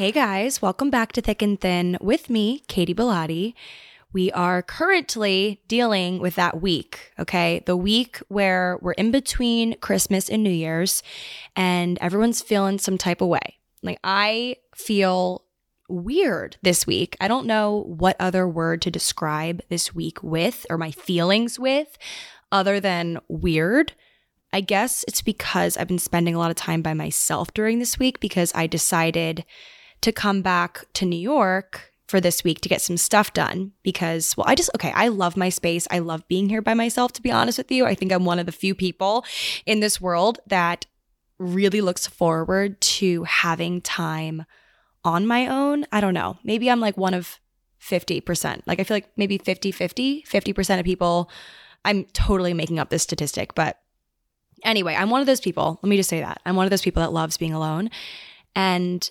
Hey guys, welcome back to Thick and Thin with me, Katy Bellotte. We are currently dealing with that week, okay? The week where we're in between Christmas and New Year's and everyone's feeling some type of way. Like, I feel weird this week. I don't know what other word to describe this week with or my feelings with other than weird. I guess it's because I've been spending a lot of time by myself during this week because I decided to come back to New York for this week to get some stuff done because, well, I just, okay, I love my space. I love being here by myself, to be honest with you. I think I'm one of the few people in this world that really looks forward to having time on my own. I don't know. Maybe I'm like one of 50%. Like I feel like maybe 50 50, 50% of people. I'm totally making up this statistic, but anyway, I'm one of those people. Let me just say that. I'm one of those people that loves being alone. And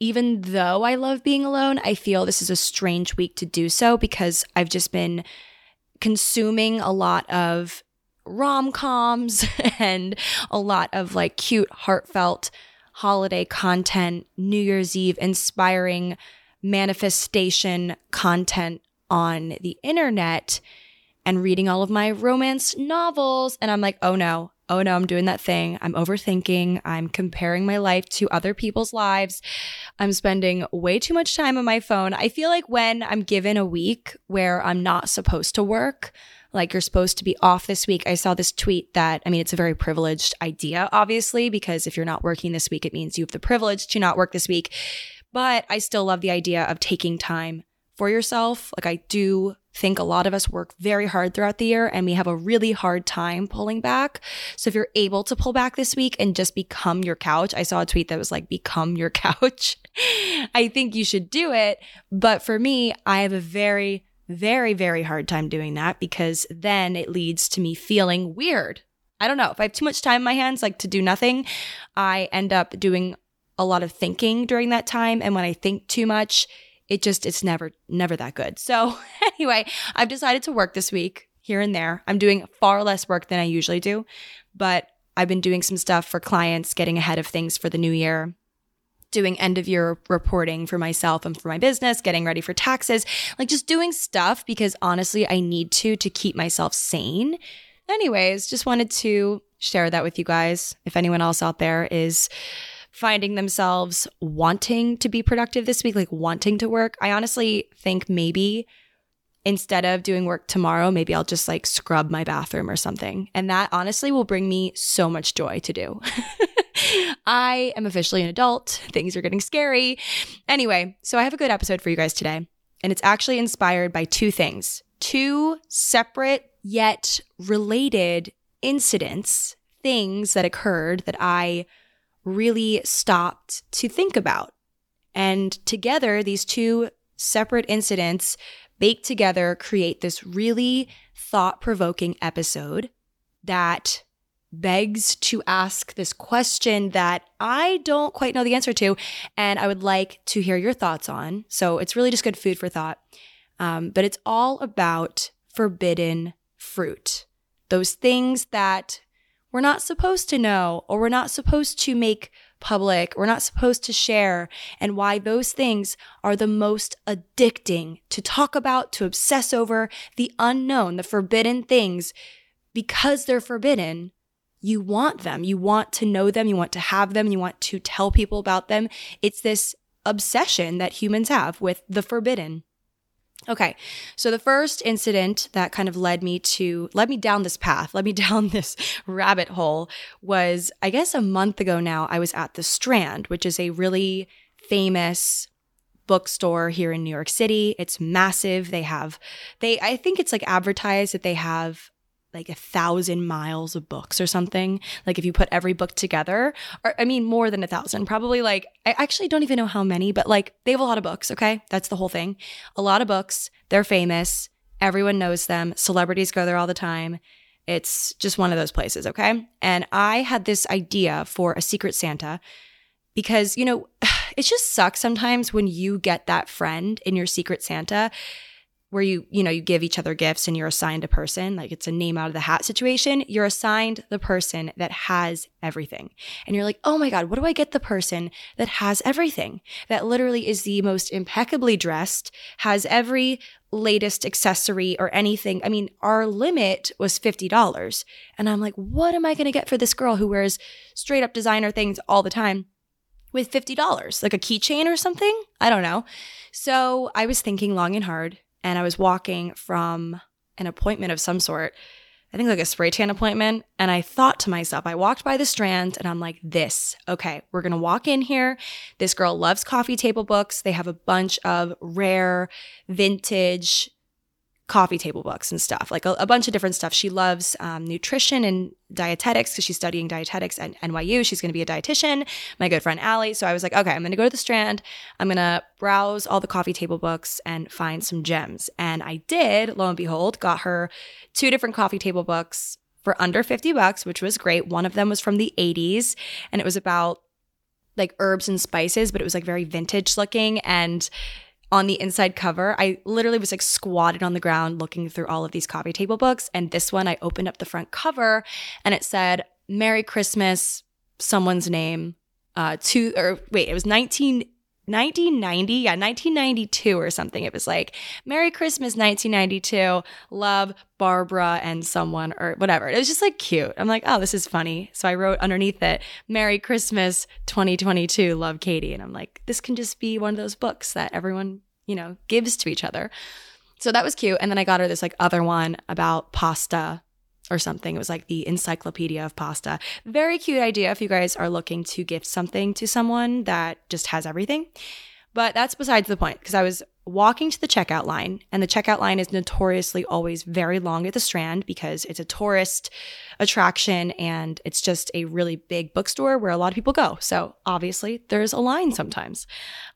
even though I love being alone, I feel this is a strange week to do so because I've just been consuming a lot of rom coms and a lot of like cute, heartfelt holiday content, New Year's Eve inspiring manifestation content on the internet and reading all of my romance novels. And I'm like, oh no, oh no, I'm doing that thing. I'm overthinking. I'm comparing my life to other people's lives. I'm spending way too much time on my phone. I feel like when I'm given a week where I'm not supposed to work, like you're supposed to be off this week. I saw this tweet that, I mean, it's a very privileged idea, obviously, because if you're not working this week, it means you have the privilege to not work this week. But I still love the idea of taking time for yourself. Like I do think a lot of us work very hard throughout the year and we have a really hard time pulling back. So if you're able to pull back this week and just become your couch, I saw a tweet that was like, become your couch. I think you should do it. But for me, I have a very, very, very hard time doing that because then it leads to me feeling weird. I don't know. If I have too much time in my hands, like to do nothing, I end up doing a lot of thinking during that time. And when I think too much, it just it's never never that good. So anyway, I've decided to work this week here and there. I'm doing far less work than I usually do, but I've been doing some stuff for clients, getting ahead of things for the new year, doing end of year reporting for myself and for my business, getting ready for taxes, like just doing stuff because honestly, I need to to keep myself sane. Anyways, just wanted to share that with you guys. If anyone else out there is finding themselves wanting to be productive this week, like wanting to work. I honestly think maybe instead of doing work tomorrow, maybe I'll just like scrub my bathroom or something. And that honestly will bring me so much joy to do. I am officially an adult. Things are getting scary. Anyway, so I have a good episode for you guys today. And it's actually inspired by two things two separate yet related incidents, things that occurred that I really stopped to think about. And together, these two separate incidents baked together create this really thought provoking episode that begs to ask this question that I don't quite know the answer to, and I would like to hear your thoughts on. So it's really just good food for thought. Um, but it's all about forbidden fruit. Those things that we're not supposed to know or we're not supposed to make public, we're not supposed to share, and why those things are the most addicting to talk about, to obsess over, the unknown, the forbidden things. Because they're forbidden, you want them. You want to know them. You want to have them. You want to tell people about them. It's this obsession that humans have with the forbidden. Okay, so the first incident that kind of led me to, led me down this path, led me down this rabbit hole was, I guess, a month ago now, I was at the Strand, which is a really famous bookstore here in New York City. It's massive. They have, they, I think it's like advertised that they have like a thousand miles of books or something. Like if you put every book together, or I mean more than a thousand, probably like I actually don't even know how many, but like they have a lot of books, okay? That's the whole thing. A lot of books, they're famous, everyone knows them, celebrities go there all the time. It's just one of those places, okay? And I had this idea for a secret Santa because, you know, it just sucks sometimes when you get that friend in your secret Santa where you, you know, you give each other gifts and you're assigned a person, like it's a name out of the hat situation, you're assigned the person that has everything. And you're like, oh my God, what do I get the person that has everything? That literally is the most impeccably dressed, has every latest accessory or anything. I mean, our limit was $50. And I'm like, what am I going to get for this girl who wears straight up designer things all the time? With $50, like a keychain or something? I don't know. So I was thinking long and hard and I was walking from an appointment of some sort, I think like a spray tan appointment. And I thought to myself, I walked by the strand and I'm like, this, okay, we're gonna walk in here. This girl loves coffee table books. They have a bunch of rare, vintage, coffee table books and stuff, like a, a bunch of different stuff. She loves um, nutrition and dietetics because she's studying dietetics at NYU. She's going to be a dietitian. My good friend Allie. So I was like, okay, I'm going to go to the Strand. I'm going to browse all the coffee table books and find some gems. And I did, lo and behold, got her two different coffee table books for under 50 bucks, which was great. One of them was from the 80s and it was about like herbs and spices, but it was like very vintage looking and on the inside cover, I literally was like squatted on the ground looking through all of these coffee table books. And this one, I opened up the front cover and it said, Merry Christmas, someone's name, uh, to, or wait, it was 19, 1990, yeah, 1992 or something. It was like, Merry Christmas 1992, love Barbara and someone or whatever. It was just like cute. I'm like, oh, this is funny. So I wrote underneath it, Merry Christmas 2022, love Katy. And I'm like, this can just be one of those books that everyone, you know, gives to each other. So that was cute. And then I got her this like other one about pasta or something. It was like the encyclopedia of pasta. Very cute idea if you guys are looking to gift something to someone that just has everything. But that's besides the point because I was walking to the checkout line, and the checkout line is notoriously always very long at the Strand because it's a tourist attraction and it's just a really big bookstore where a lot of people go. So obviously, there's a line sometimes.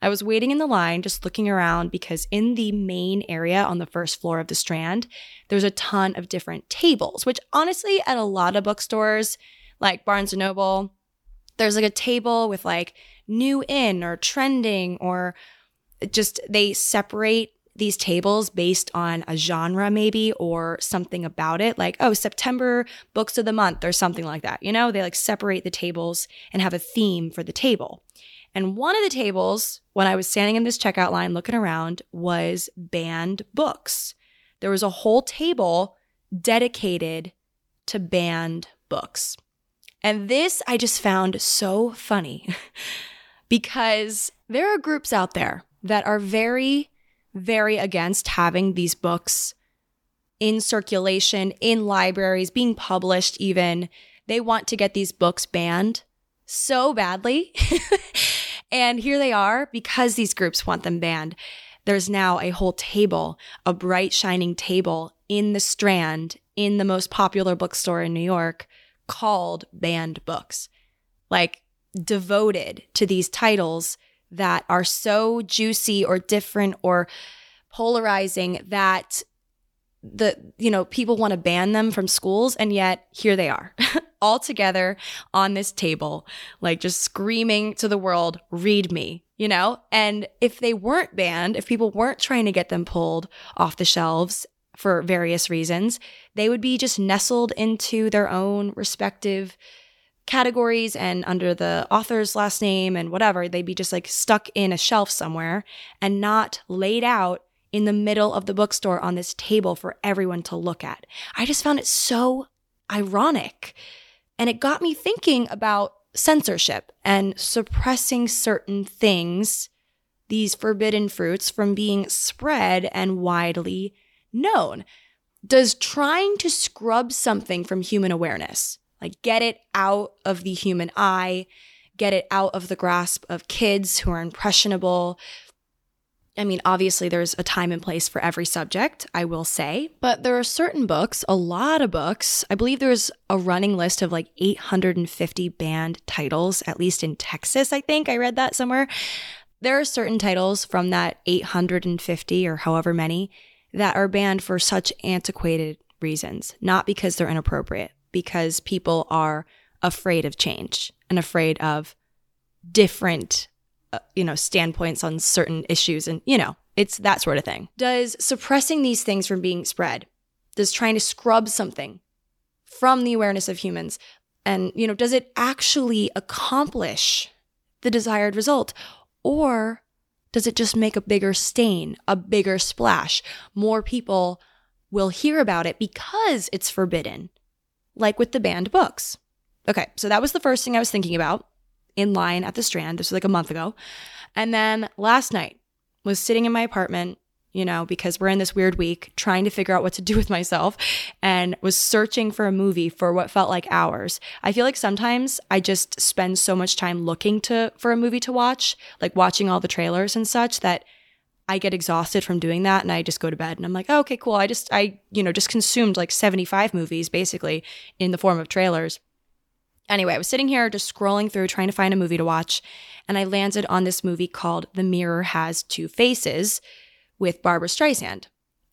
I was waiting in the line, just looking around because in the main area on the first floor of the Strand, there's a ton of different tables, which honestly, at a lot of bookstores like Barnes and Noble, there's like a table with like new in or trending or just they separate these tables based on a genre maybe or something about it. Like oh september books of the month or something like that you know? They like separate the tables and have a theme for the table. And one of the tables when i was standing in this checkout line looking around was banned books. There was a whole table dedicated to banned books. And this i just found so funny because there are groups out there that are very, very against having these books in circulation, in libraries, being published, even. They want to get these books banned so badly. and here they are because these groups want them banned. There's now a whole table, a bright, shining table in the Strand in the most popular bookstore in New York called Banned Books. Like, devoted to these titles that are so juicy or different or polarizing that the you know people want to ban them from schools and yet here they are all together on this table like just screaming to the world read me you know? And if they weren't banned if people weren't trying to get them pulled off the shelves for various reasons they would be just nestled into their own respective categories and under the author's last name and whatever, they'd be just like stuck in a shelf somewhere and not laid out in the middle of the bookstore on this table for everyone to look at. I just found it so ironic. And it got me thinking about censorship and suppressing certain things these forbidden fruits from being spread and widely known? Does trying to scrub something from human awareness, like get it out of the human eye, get it out of the grasp of kids who are impressionable, I mean, obviously, there's a time and place for every subject, I will say, but there are certain books, a lot of books. I believe there's a running list of like 850 banned titles, at least in Texas, I think. I read that somewhere. There are certain titles from that 850 or however many that are banned for such antiquated reasons, not because they're inappropriate, because people are afraid of change and afraid of different uh, you know, standpoints on certain issues and, you know, it's that sort of thing. Does suppressing these things from being spread, does trying to scrub something from the awareness of humans, and, you know, does it actually accomplish the desired result? Or does it just make a bigger stain, a bigger splash? More people will hear about it because it's forbidden, like with the banned books. Okay, so that was the first thing I was thinking about in line at the Strand. This was like a month ago. And then last night was sitting in my apartment, you know, because we're in this weird week trying to figure out what to do with myself and was searching for a movie for what felt like hours. I feel like sometimes I just spend so much time looking to for a movie to watch, like watching all the trailers and such that I get exhausted from doing that and I just go to bed and I'm like, oh, okay, cool. I just, I, you know, just consumed like 75 movies basically in the form of trailers. Anyway, I was sitting here just scrolling through trying to find a movie to watch, and I landed on this movie called The Mirror Has Two Faces with Barbra Streisand.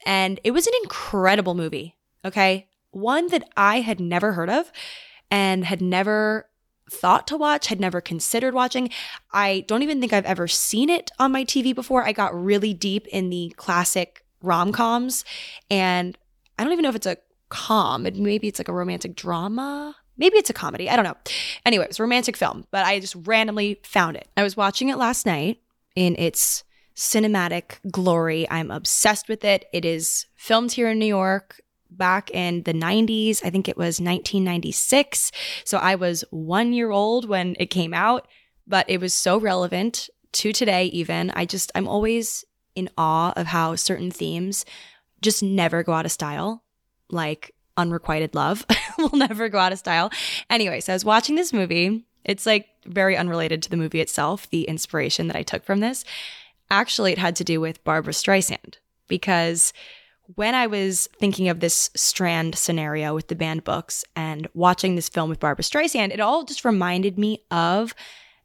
And it was an incredible movie, okay? One that I had never heard of and had never thought to watch, had never considered watching. I don't even think I've ever seen it on my TV before. I got really deep in the classic rom coms, and I don't even know if it's a com. Maybe it's like a romantic drama. Maybe it's a comedy. I don't know. Anyway, it's a romantic film, but I just randomly found it. I was watching it last night in its cinematic glory. I'm obsessed with it. It is filmed here in New York back in the 90s. I think it was 1996. So I was one year old when it came out, but it was so relevant to today, even. I just, I'm always in awe of how certain themes just never go out of style. Like unrequited love will never go out of style. Anyway, so I was watching this movie. It's like very unrelated to the movie itself, the inspiration that I took from this. Actually, it had to do with Barbra Streisand because when I was thinking of this strand scenario with the banned books and watching this film with Barbra Streisand, it all just reminded me of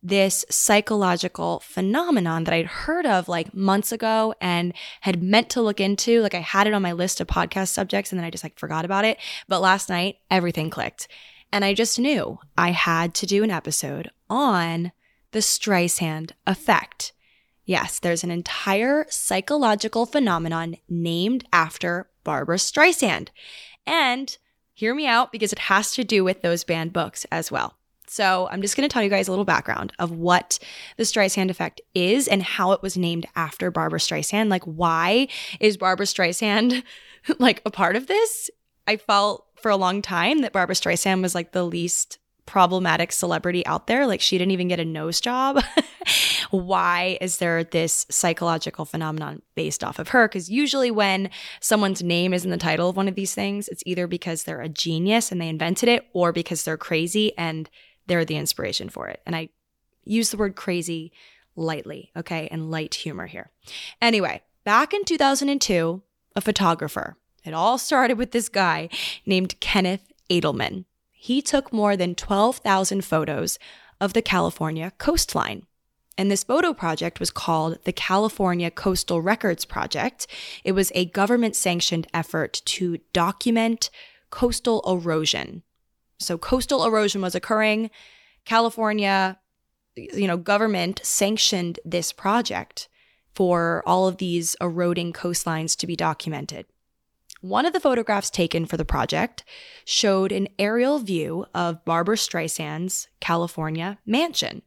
this psychological phenomenon that I'd heard of like months ago and had meant to look into. Like I had it on my list of podcast subjects and then I just like forgot about it. But last night, everything clicked. And I just knew I had to do an episode on the Streisand effect. Yes, there's an entire psychological phenomenon named after Barbra Streisand. And hear me out because it has to do with those banned books as well. So I'm just going to tell you guys a little background of what the Streisand effect is and how it was named after Barbra Streisand. Like, why is Barbra Streisand like a part of this? I felt for a long time that Barbra Streisand was like the least problematic celebrity out there. Like, she didn't even get a nose job. why is there this psychological phenomenon based off of her? Because usually when someone's name is in the title of one of these things, it's either because they're a genius and they invented it or because they're crazy and they're the inspiration for it. And I use the word crazy lightly, okay, and light humor here. Anyway, back in 2002, a photographer. It all started with this guy named Kenneth Adelman. He took more than 12,000 photos of the California coastline. And this photo project was called the California Coastal Records Project. It was a government sanctioned effort to document coastal erosion so coastal erosion was occurring. California, you know, government sanctioned this project for all of these eroding coastlines to be documented. One of the photographs taken for the project showed an aerial view of Barbra Streisand's California mansion.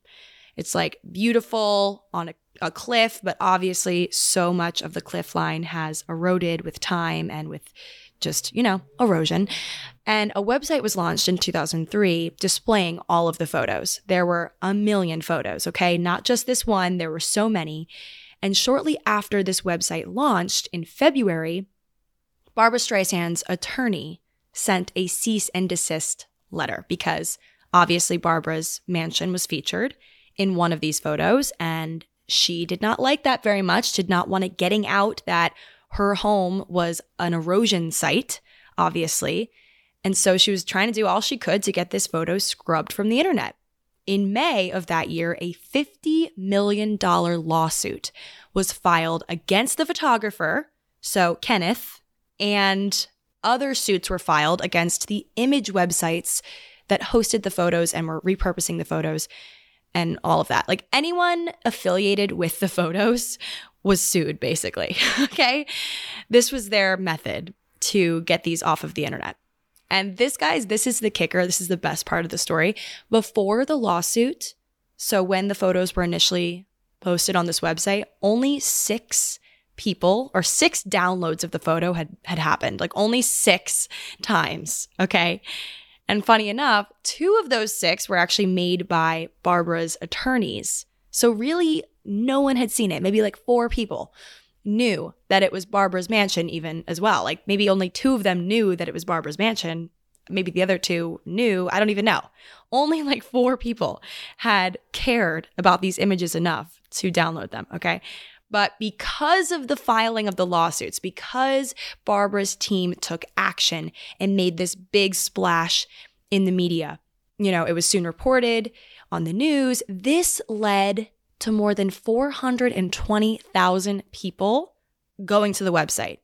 It's like beautiful on a, a, cliff, but obviously so much of the cliff line has eroded with time and with just, you know, erosion. And a website was launched in 2003 displaying all of the photos. There were a million photos, okay? Not just this one, there were so many. And shortly after this website launched in February, Barbra Streisand's attorney sent a cease and desist letter because obviously Barbra's mansion was featured in one of these photos and she did not like that very much, did not want it getting out that her home was an erosion site, obviously. And so she was trying to do all she could to get this photo scrubbed from the internet. In May of that year, a $50 million lawsuit was filed against the photographer, so Kenneth, and other suits were filed against the image websites that hosted the photos and were repurposing the photos and all of that. Like anyone affiliated with the photos was sued, basically. okay. This was their method to get these off of the internet. And this, guys, this is the kicker. This is the best part of the story. Before the lawsuit, so when the photos were initially posted on this website, only six people or six downloads of the photo had, had happened, like only six times. Okay. And funny enough, two of those six were actually made by Barbra's attorneys. So really, no one had seen it. Maybe like four people knew that it was Barbra's mansion, even as well. Like maybe only two of them knew that it was Barbra's mansion. Maybe the other two knew. I don't even know. Only like four people had cared about these images enough to download them. Okay. But because of the filing of the lawsuits, because Barbra's team took action and made this big splash in the media, you know, it was soon reported on the news. This led to more than 420,000 people going to the website.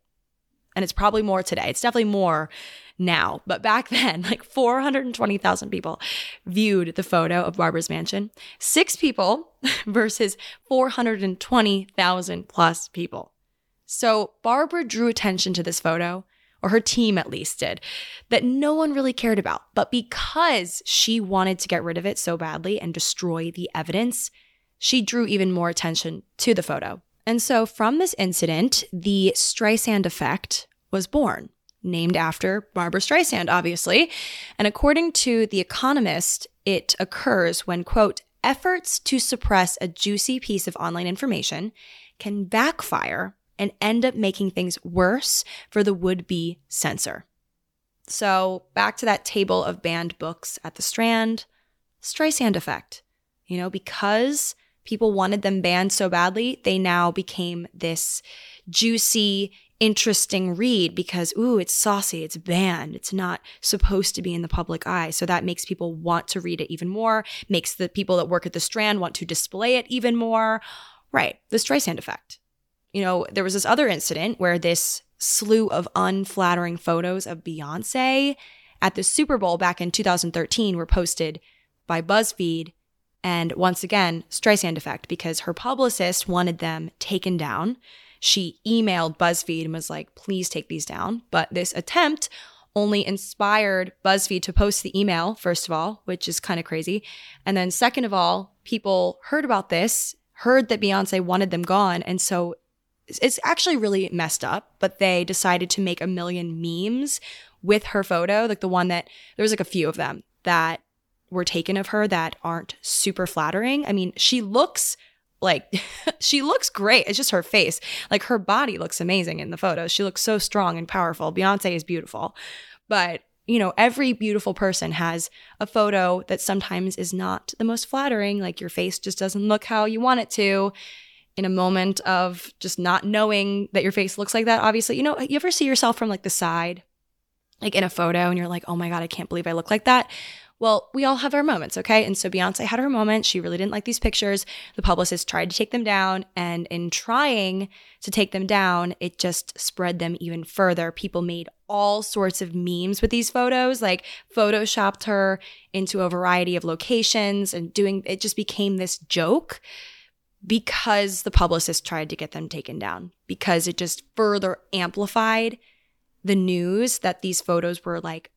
And it's probably more today. It's definitely more now. But back then, like 420,000 people viewed the photo of Barbra's mansion. Six people versus 420,000 plus people. So Barbra drew attention to this photo, or her team at least did, that no one really cared about. But because she wanted to get rid of it so badly and destroy the evidence, she drew even more attention to the photo. And so from this incident, the Streisand effect was born named after Barbra Streisand, obviously. And according to The Economist, it occurs when, quote, efforts to suppress a juicy piece of online information can backfire and end up making things worse for the would be censor. So, back to that table of banned books at the Strand, Streisand effect. You know, because people wanted them banned so badly, they now became this juicy, interesting read because, ooh, it's saucy, it's banned, it's not supposed to be in the public eye. So that makes people want to read it even more, makes the people that work at the Strand want to display it even more. Right, the Streisand effect. You know, there was this other incident where this slew of unflattering photos of Beyonce at the Super Bowl back in 2013 were posted by BuzzFeed. And once again, Streisand effect because her publicist wanted them taken down she emailed BuzzFeed and was like, please take these down. But this attempt only inspired BuzzFeed to post the email, first of all, which is kind of crazy. And then, second of all, people heard about this, heard that Beyonce wanted them gone. And so it's actually really messed up, but they decided to make a million memes with her photo, like the one that there was like a few of them that were taken of her that aren't super flattering. I mean, she looks like she looks great. It's just her face. Like her body looks amazing in the photos. She looks so strong and powerful. Beyonce is beautiful. But, you know, every beautiful person has a photo that sometimes is not the most flattering. Like your face just doesn't look how you want it to in a moment of just not knowing that your face looks like that. Obviously, you know, you ever see yourself from like the side, like in a photo, and you're like, oh my God, I can't believe I look like that. Well, we all have our moments, okay? And so Beyonce had her moment. She really didn't like these pictures. The publicist tried to take them down. And in trying to take them down, it just spread them even further. People made all sorts of memes with these photos, like photoshopped her into a variety of locations and doing it just became this joke because the publicist tried to get them taken down, because it just further amplified the news that these photos were like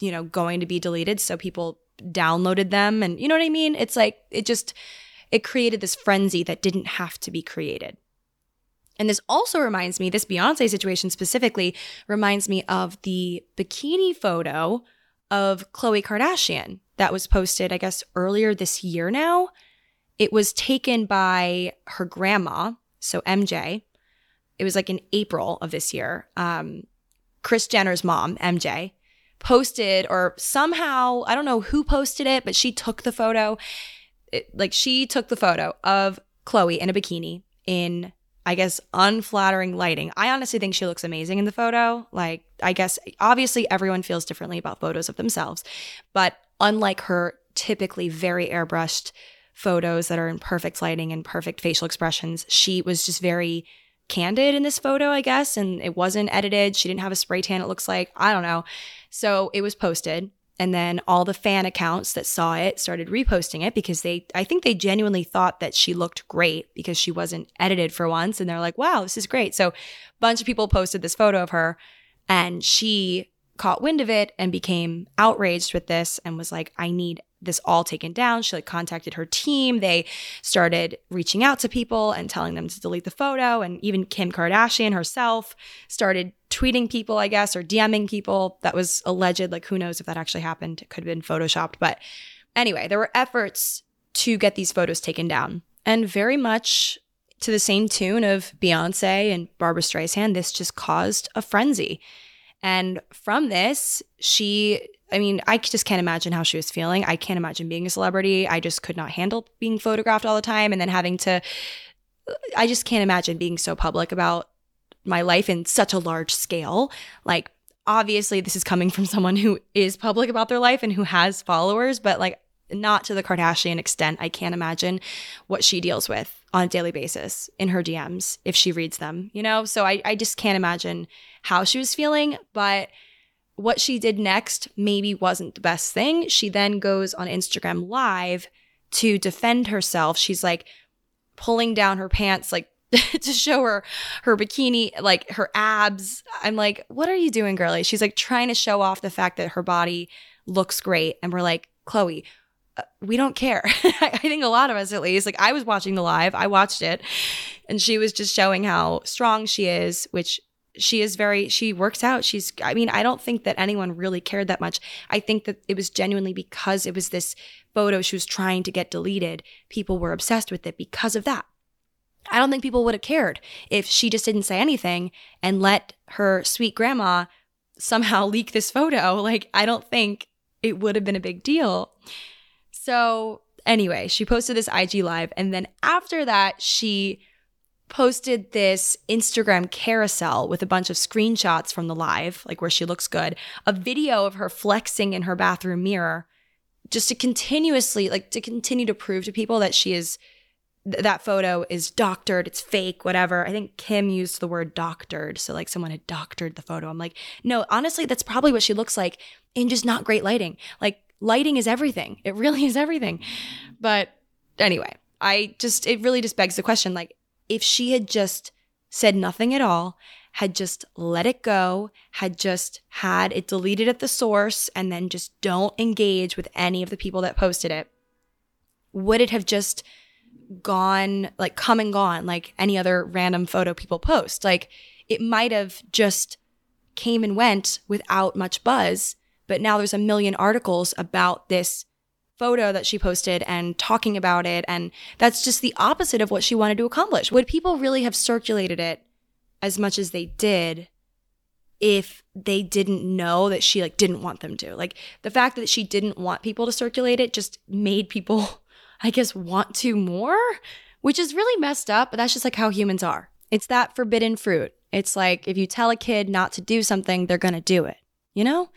you know, going to be deleted. So people downloaded them. And you know what I mean? It's like, it just, it created this frenzy that didn't have to be created. And this also reminds me, this Beyonce situation specifically reminds me of the bikini photo of Khloe Kardashian that was posted, I guess, earlier this year now. It was taken by her grandma. so MJ, it was like in April of this year. Um, Kris Jenner's mom, MJ, posted or somehow, I don't know who posted it, but she took the photo. It, like she took the photo of Khloe in a bikini in I guess unflattering lighting. I honestly think she looks amazing in the photo. Like I guess obviously everyone feels differently about photos of themselves, but unlike her typically very airbrushed photos that are in perfect lighting and perfect facial expressions, she was just very candid in this photo, I guess, and it wasn't edited. She didn't have a spray tan, it looks like. I don't know. So it was posted. And then all the fan accounts that saw it started reposting it because they, I think they genuinely thought that she looked great because she wasn't edited for once. And they're like, wow, this is great. So a bunch of people posted this photo of her and she caught wind of it and became outraged with this and was like, I need this all taken down. She like contacted her team. They started reaching out to people and telling them to delete the photo. And even Kim Kardashian herself started tweeting people, I guess, or DMing people. That was alleged. Like, who knows if that actually happened? It could have been photoshopped. But anyway, there were efforts to get these photos taken down. And very much to the same tune of Beyonce and Barbra Streisand, this just caused a frenzy. And from this, she I mean, I just can't imagine how she was feeling. I can't imagine being a celebrity. I just could not handle being photographed all the time and then having to, I just can't imagine being so public about my life in such a large scale. Like, obviously, this is coming from someone who is public about their life and who has followers, but like, not to the Kardashian extent. I can't imagine what she deals with on a daily basis in her DMs if she reads them, you know? So I, I just can't imagine how she was feeling. But what she did next maybe wasn't the best thing. She then goes on Instagram Live to defend herself. She's like pulling down her pants, like to show her her bikini, like her abs. I'm like, what are you doing, girlie? She's like trying to show off the fact that her body looks great. And we're like, Khloe, uh, we don't care. I think a lot of us, at least, like I was watching the live, I watched it, and she was just showing how strong she is, which she is very she works out. She's i mean i don't think that anyone really cared that much. I think that it was genuinely because it was this photo she was trying to get deleted people were obsessed with it because of that. I don't think people would have cared if she just didn't say anything and let her sweet grandma somehow leak this photo. Like i don't think it would have been a big deal. So anyway she posted this ig live and then after that she posted this Instagram carousel with a bunch of screenshots from the live, like where she looks good, a video of her flexing in her bathroom mirror, just to continuously, like, to continue to prove to people that she is, th- that photo is doctored, it's fake, whatever. I think Kim used the word doctored. So, like, someone had doctored the photo. I'm like, no, honestly, that's probably what she looks like in just not great lighting. Like, lighting is everything. It really is everything. But anyway, I just, it really just begs the question like, if she had just said nothing at all, had just let it go, had just had it deleted at the source, and then just don't engage with any of the people that posted it, would it have just gone, like come and gone, like any other random photo people post? Like it might have just came and went without much buzz, but now there's a million articles about this photo that she posted and talking about it. And that's just the opposite of what she wanted to accomplish. Would people really have circulated it as much as they did if they didn't know that she like didn't want them to? Like the fact that she didn't want people to circulate it just made people, I guess, want to more, which is really messed up, but that's just like how humans are. It's that forbidden fruit. It's like if you tell a kid not to do something, they're going to do it, you know?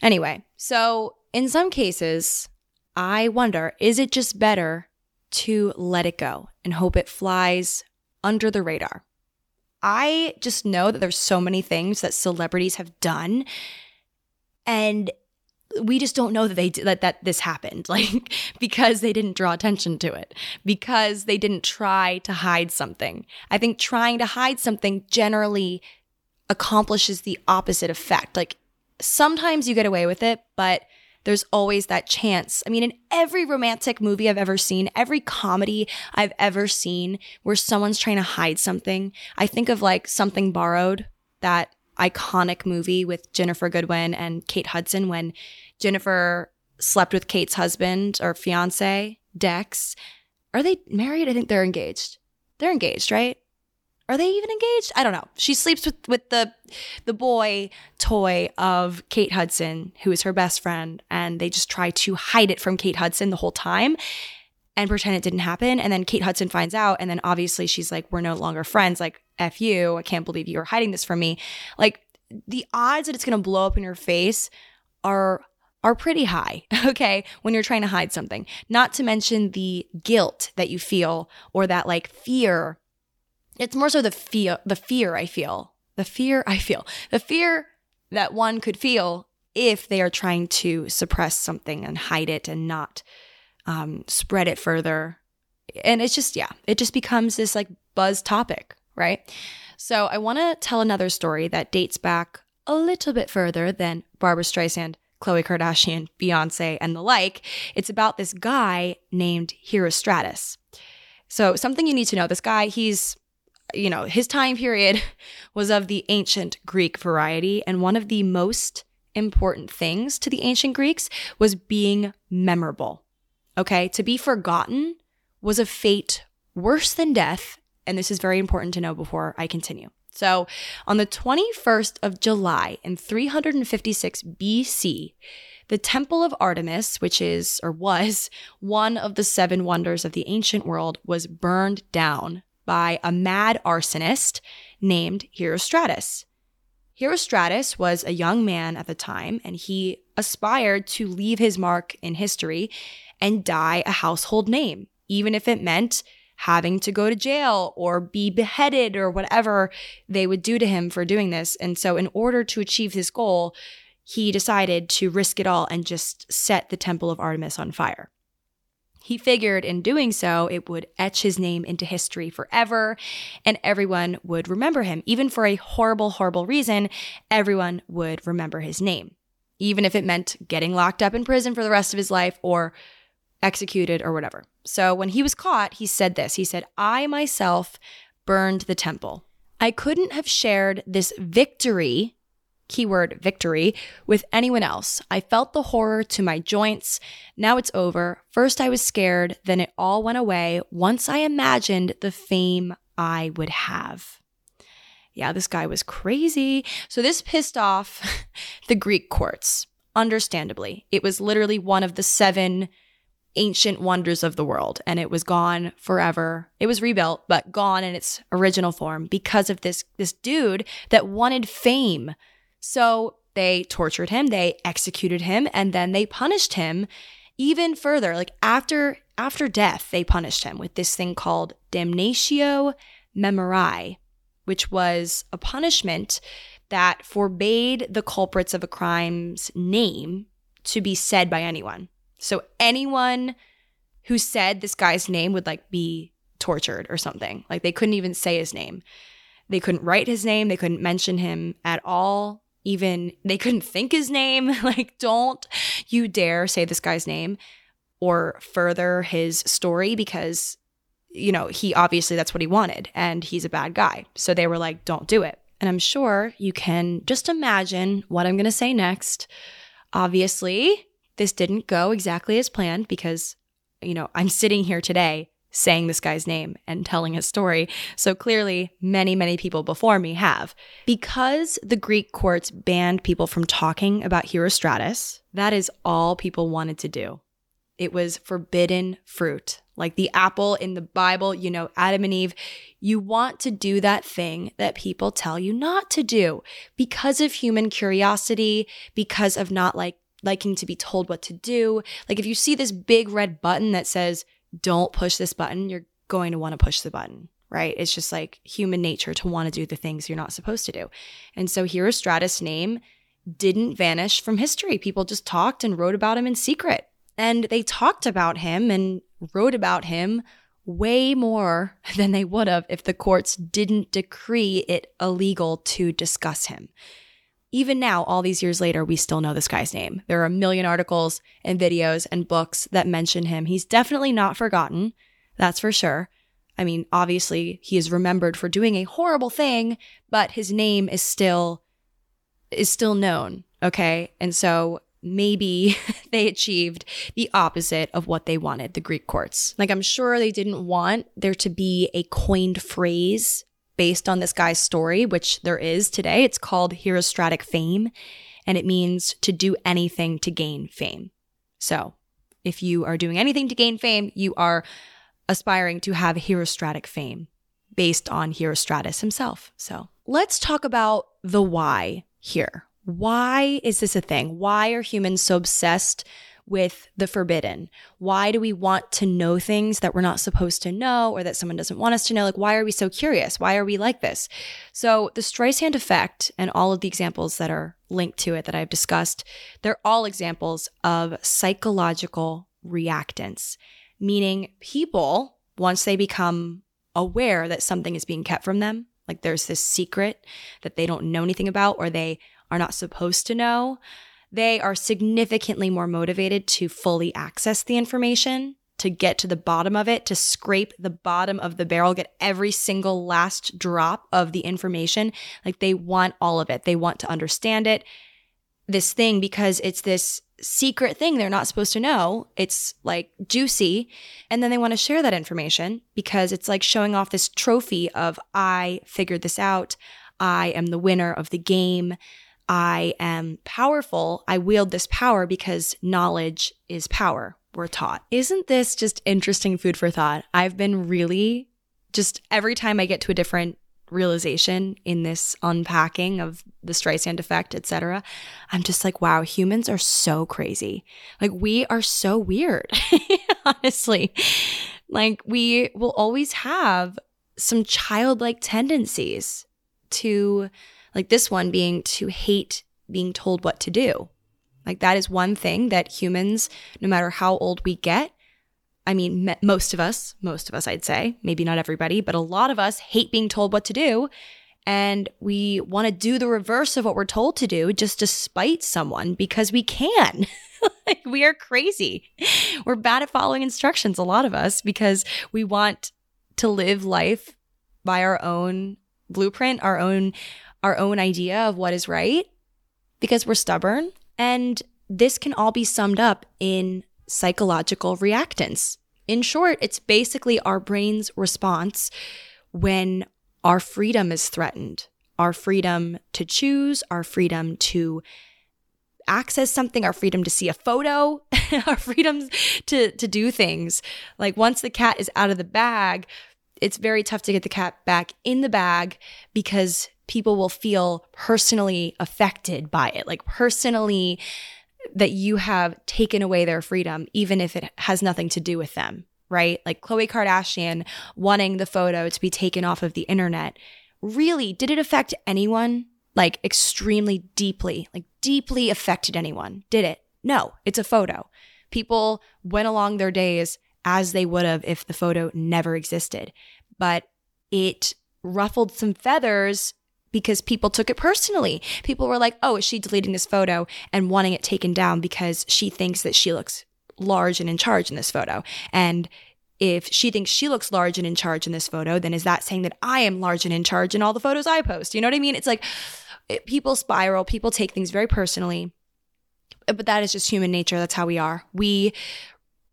Anyway, so in some cases, I wonder is it just better to let it go and hope it flies under the radar? I just know that there's so many things that celebrities have done and we just don't know that they that that this happened like because they didn't draw attention to it because they didn't try to hide something i think trying to hide something generally accomplishes the opposite effect like sometimes you get away with it but there's always that chance. I mean, in every romantic movie I've ever seen, every comedy I've ever seen where someone's trying to hide something, I think of like Something Borrowed, that iconic movie with Ginnifer Goodwin and Kate Hudson when Ginnifer slept with Kate's husband or fiance, Dex. Are they married? I think they're engaged. They're engaged, right? Are they even engaged? I don't know. She sleeps with with the the boy toy of Kate Hudson, who is her best friend, and they just try to hide it from Kate Hudson the whole time and pretend it didn't happen. And then Kate Hudson finds out, and then obviously she's like, "We're no longer friends." Like, "F you! I can't believe you are hiding this from me." Like, the odds that it's going to blow up in your face are are pretty high, okay, when you're trying to hide something. Not to mention the guilt that you feel or that like fear. It's more so the fear the fear I feel. The fear I feel. The fear that one could feel if they are trying to suppress something and hide it and not um, spread it further. And it's just, yeah, it just becomes this like buzz topic, right? So I want to tell another story that dates back a little bit further than Barbra Streisand, Khloe Kardashian, Beyonce, and the like. It's about this guy named Herostratus. So, something you need to know this guy, he's, you know, his time period was of the ancient Greek variety. And one of the most important things to the ancient Greeks was being memorable. Okay. To be forgotten was a fate worse than death. And this is very important to know before I continue. So, on the 21st of July in 356 BC, the Temple of Artemis, which is or was one of the seven wonders of the ancient world, was burned down by a mad arsonist named Herostratus. Herostratus was a young man at the time, and he aspired to leave his mark in history and die a household name, even if it meant having to go to jail or be beheaded or whatever they would do to him for doing this. And so, in order to achieve his goal, he decided to risk it all and just set the Temple of Artemis on fire. He figured in doing so, it would etch his name into history forever and everyone would remember him. Even for a horrible, horrible reason, everyone would remember his name, even if it meant getting locked up in prison for the rest of his life or executed or whatever. So when he was caught, he said this He said, I myself burned the temple. I couldn't have shared this victory, keyword victory, with anyone else. I felt the horror to my joints. Now it's over. First I was scared, then it all went away once I imagined the fame I would have. Yeah, this guy was crazy. So this pissed off the Greek courts, understandably. It was literally one of the seven ancient wonders of the world and it was gone forever. It was rebuilt, but gone in its original form because of this this dude that wanted fame. So they tortured him, they executed him, and then they punished him even further. Like after after death, they punished him with this thing called damnatio memoriae, which was a punishment that forbade the culprits of a crime's name to be said by anyone. So anyone who said this guy's name would like be tortured or something. Like they couldn't even say his name. They couldn't write his name, they couldn't mention him at all. Even they couldn't think his name. like don't you dare say this guy's name or further his story because you know, he obviously that's what he wanted and he's a bad guy. So they were like, don't do it. And I'm sure you can just imagine what I'm going to say next. Obviously, this didn't go exactly as planned because, you know, I'm sitting here today saying this guy's name and telling his story. So clearly, many, many people before me have. Because the Greek courts banned people from talking about Herostratus, that is all people wanted to do. It was forbidden fruit. Like the apple in the Bible, you know, Adam and Eve, you want to do that thing that people tell you not to do because of human curiosity, because of not like liking to be told what to do. Like if you see this big red button that says, don't push this button, you're going to want to push the button, right? It's just like human nature to want to do the things you're not supposed to do. And so Herostratus' name didn't vanish from history. People just talked and wrote about him in secret. And they talked about him and wrote about him way more than they would have if the courts didn't decree it illegal to discuss him even now, all these years later, we still know this guy's name. There are a million articles and videos and books that mention him. He's definitely not forgotten, that's for sure. I mean, obviously, he is remembered for doing a horrible thing, but his name is still is still known, okay? And so maybe they achieved the opposite of what they wanted, the Greek courts. Like I'm sure they didn't want there to be a coined phrase based on this guy's story, which there is today. It's called herostratic fame, and it means to do anything to gain fame. So, if you are doing anything to gain fame, you are aspiring to have herostratic fame based on Herostratus himself. So, let's talk about the why here. Why is this a thing? Why are humans so obsessed with the forbidden? Why do we want to know things that we're not supposed to know or that someone doesn't want us to know? Like, why are we so curious? Why are we like this? So, the Streisand effect and all of the examples that are linked to it that I've discussed, they're all examples of psychological reactance, meaning people, once they become aware that something is being kept from them, like there's this secret that they don't know anything about or they are not supposed to know, they are significantly more motivated to fully access the information, to get to the bottom of it, to scrape the bottom of the barrel, get every single last drop of the information. Like they want all of it. They want to understand it, this thing, because it's this secret thing they're not supposed to know. It's like juicy. And then they want to share that information because it's like showing off this trophy of, I figured this out. I am the winner of the game. I am powerful. I wield this power because knowledge is power, we're taught. Isn't this just interesting food for thought? I've been really just every time I get to a different realization in this unpacking of the Streisand effect, etc. I'm just like, wow, humans are so crazy. Like we are so weird. Honestly. Like we will always have some childlike tendencies to like this one being to hate being told what to do. Like that is one thing that humans, no matter how old we get, I mean, most of us, most of us, I'd say, maybe not everybody, but a lot of us hate being told what to do. And we want to do the reverse of what we're told to do just to spite someone because we can. like, we are crazy. We're bad at following instructions, a lot of us, because we want to live life by our own blueprint, our own our own idea of what is right because we're stubborn. And this can all be summed up in psychological reactance. In short, it's basically our brain's response when our freedom is threatened, our freedom to choose, our freedom to access something, our freedom to see a photo, our freedom to, to do things. Like once the cat is out of the bag, it's very tough to get the cat back in the bag because people will feel personally affected by it, like personally that you have taken away their freedom, even if it has nothing to do with them, right? Like Khloe Kardashian wanting the photo to be taken off of the internet. Really, did it affect anyone? Like extremely deeply, like deeply affected anyone? Did it? No, it's a photo. People went along their days as they would have if the photo never existed. But it ruffled some feathers because people took it personally. People were like, oh, is she deleting this photo and wanting it taken down because she thinks that she looks large and in charge in this photo? And if she thinks she looks large and in charge in this photo, then is that saying that I am large and in charge in all the photos I post? You know what I mean? It's like it, people spiral, people take things very personally. But that is just human nature. That's how we are. We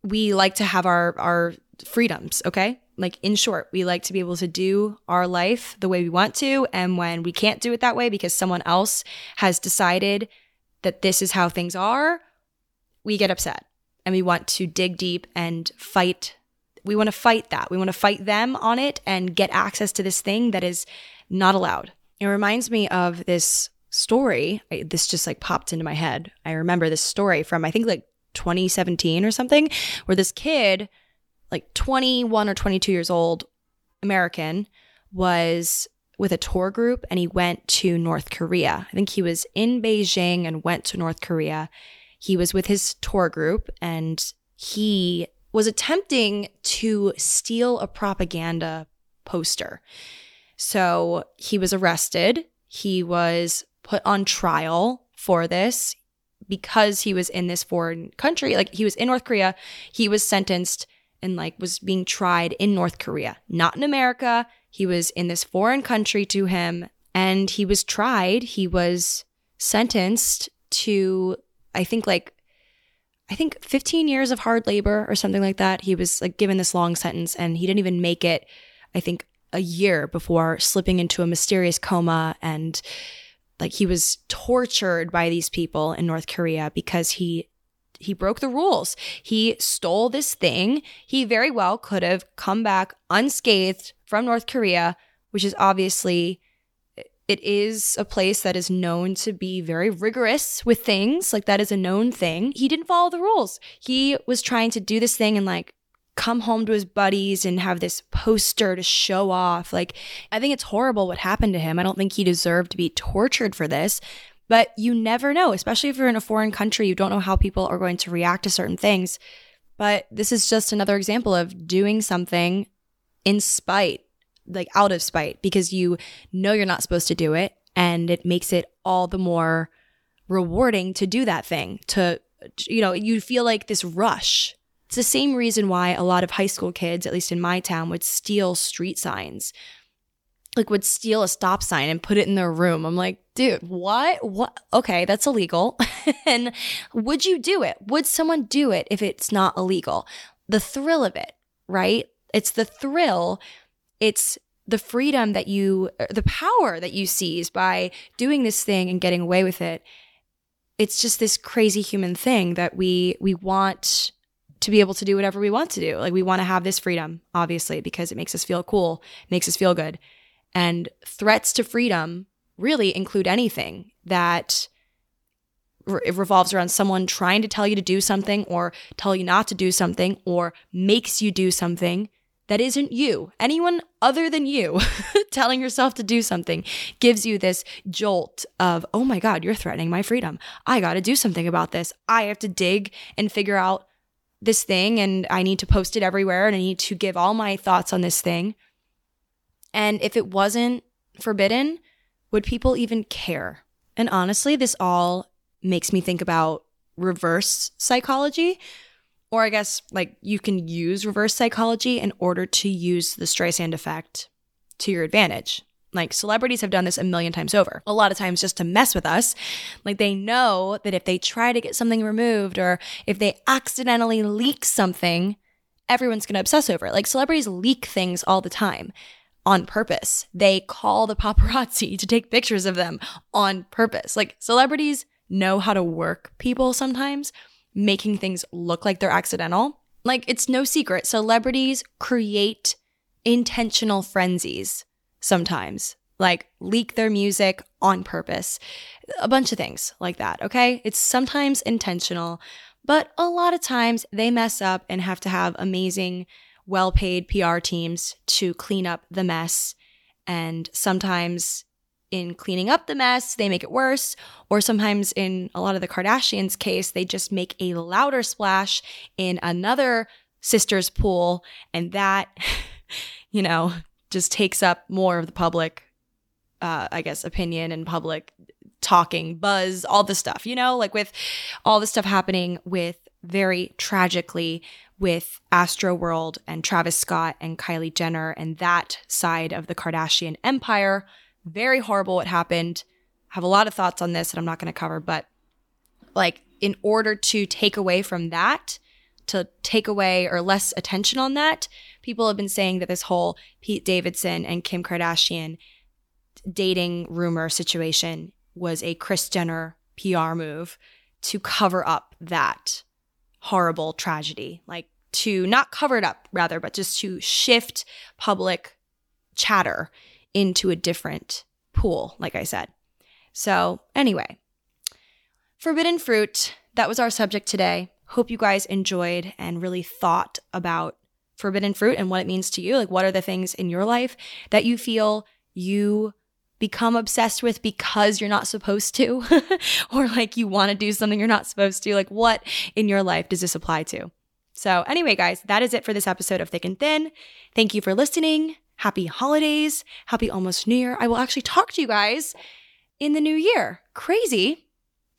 we like to have our our freedoms, okay? Like, in short, we like to be able to do our life the way we want to. And when we can't do it that way because someone else has decided that this is how things are, we get upset and we want to dig deep and fight. We want to fight that. We want to fight them on it and get access to this thing that is not allowed. It reminds me of this story. This just like popped into my head. I remember this story from, I think, like 2017 or something, where this kid like 21 or 22 years old American was with a tour group and he went to North Korea. I think he was in Beijing and went to North Korea. He was with his tour group and he was attempting to steal a propaganda poster. So he was arrested. He was put on trial for this because he was in this foreign country. Like he was in North Korea. He was sentenced and like was being tried in North Korea, not in America. He was in this foreign country to him and he was tried. He was sentenced to, I think, like, I think 15 years of hard labor or something like that. He was like given this long sentence and he didn't even make it, I think, a year before slipping into a mysterious coma and like he was tortured by these people in North Korea because he he broke the rules. He stole this thing. He very well could have come back unscathed from North Korea, which is obviously it is a place that is known to be very rigorous with things. Like that is a known thing. He didn't follow the rules. He was trying to do this thing and like come home to his buddies and have this poster to show off. Like, I think it's horrible what happened to him. I don't think he deserved to be tortured for this. But you never know, especially if you're in a foreign country, you don't know how people are going to react to certain things. But this is just another example of doing something in spite, like out of spite, because you know you're not supposed to do it. And it makes it all the more rewarding to do that thing, to, you know, you feel like this rush it's the same reason why a lot of high school kids, at least in my town, would steal street signs. Like would steal a stop sign and put it in their room. I'm like, dude, what? What? Okay, that's illegal. and would you do it? Would someone do it if it's not illegal? The thrill of it, right? It's the thrill. It's the freedom that you, er, the power that you seize by doing this thing and getting away with it. It's just this crazy human thing that we we want to be able to do whatever we want to do. Like we want to have this freedom, obviously, because it makes us feel cool, makes us feel good. And threats to freedom really include anything that re- revolves around someone trying to tell you to do something or tell you not to do something or makes you do something that isn't you. Anyone other than you telling yourself to do something gives you this jolt of, oh my God, you're threatening my freedom. I got to do something about this. I have to dig and figure out this thing and I need to post it everywhere and I need to give all my thoughts on this thing. And if it wasn't forbidden, would people even care? And honestly, this all makes me think about reverse psychology. Or I guess like you can use reverse psychology in order to use the Streisand effect to your advantage. Like celebrities have done this a million times over. A lot of times just to mess with us. Like they know that if they try to get something removed or if they accidentally leak something, everyone's to obsess over it. Like celebrities leak things all the time on purpose. They call the paparazzi to take pictures of them on purpose. Like celebrities know how to work people sometimes, making things look like they're accidental. Like it's no secret. Celebrities create intentional frenzies sometimes, like leak their music on purpose, a bunch of things like that, okay? It's sometimes intentional, but a lot of times they mess up and have to have amazing, well paid PR teams to clean up the mess. And sometimes in cleaning up the mess, they make it worse. Or sometimes in a lot of the Kardashians' case, they just make a louder splash in another sister's pool. And that, you know, just takes up more of the public, uh, I guess, opinion and public talking, buzz, all the stuff, you know, like with all the stuff happening with very tragically with Astroworld and Travis Scott and Kylie Jenner and that side of the Kardashian empire. Very horrible what happened. I Have a lot of thoughts on this that I'm not going to cover, but like in order to take away from that, to take away or less attention on that, people have been saying that this whole Pete Davidson and Kim Kardashian dating rumor situation was a Kris Jenner PR move to cover up that horrible tragedy. Like to not cover it up, rather, but just to shift public chatter into a different pool, like I said. So, anyway, forbidden fruit, that was our subject today. Hope you guys enjoyed and really thought about forbidden fruit and what it means to you. Like, what are the things in your life that you feel you become obsessed with because you're not supposed to? or like you want to do something you're not supposed to? Like, what in your life does this apply to? So, anyway, guys, that is it for this episode of Thick and Thin. Thank you for listening. Happy holidays. Happy almost New Year. I will actually talk to you guys in the new year. Crazy.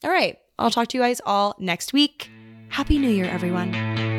All right. I'll talk to you guys all next week. Happy New Year, everyone.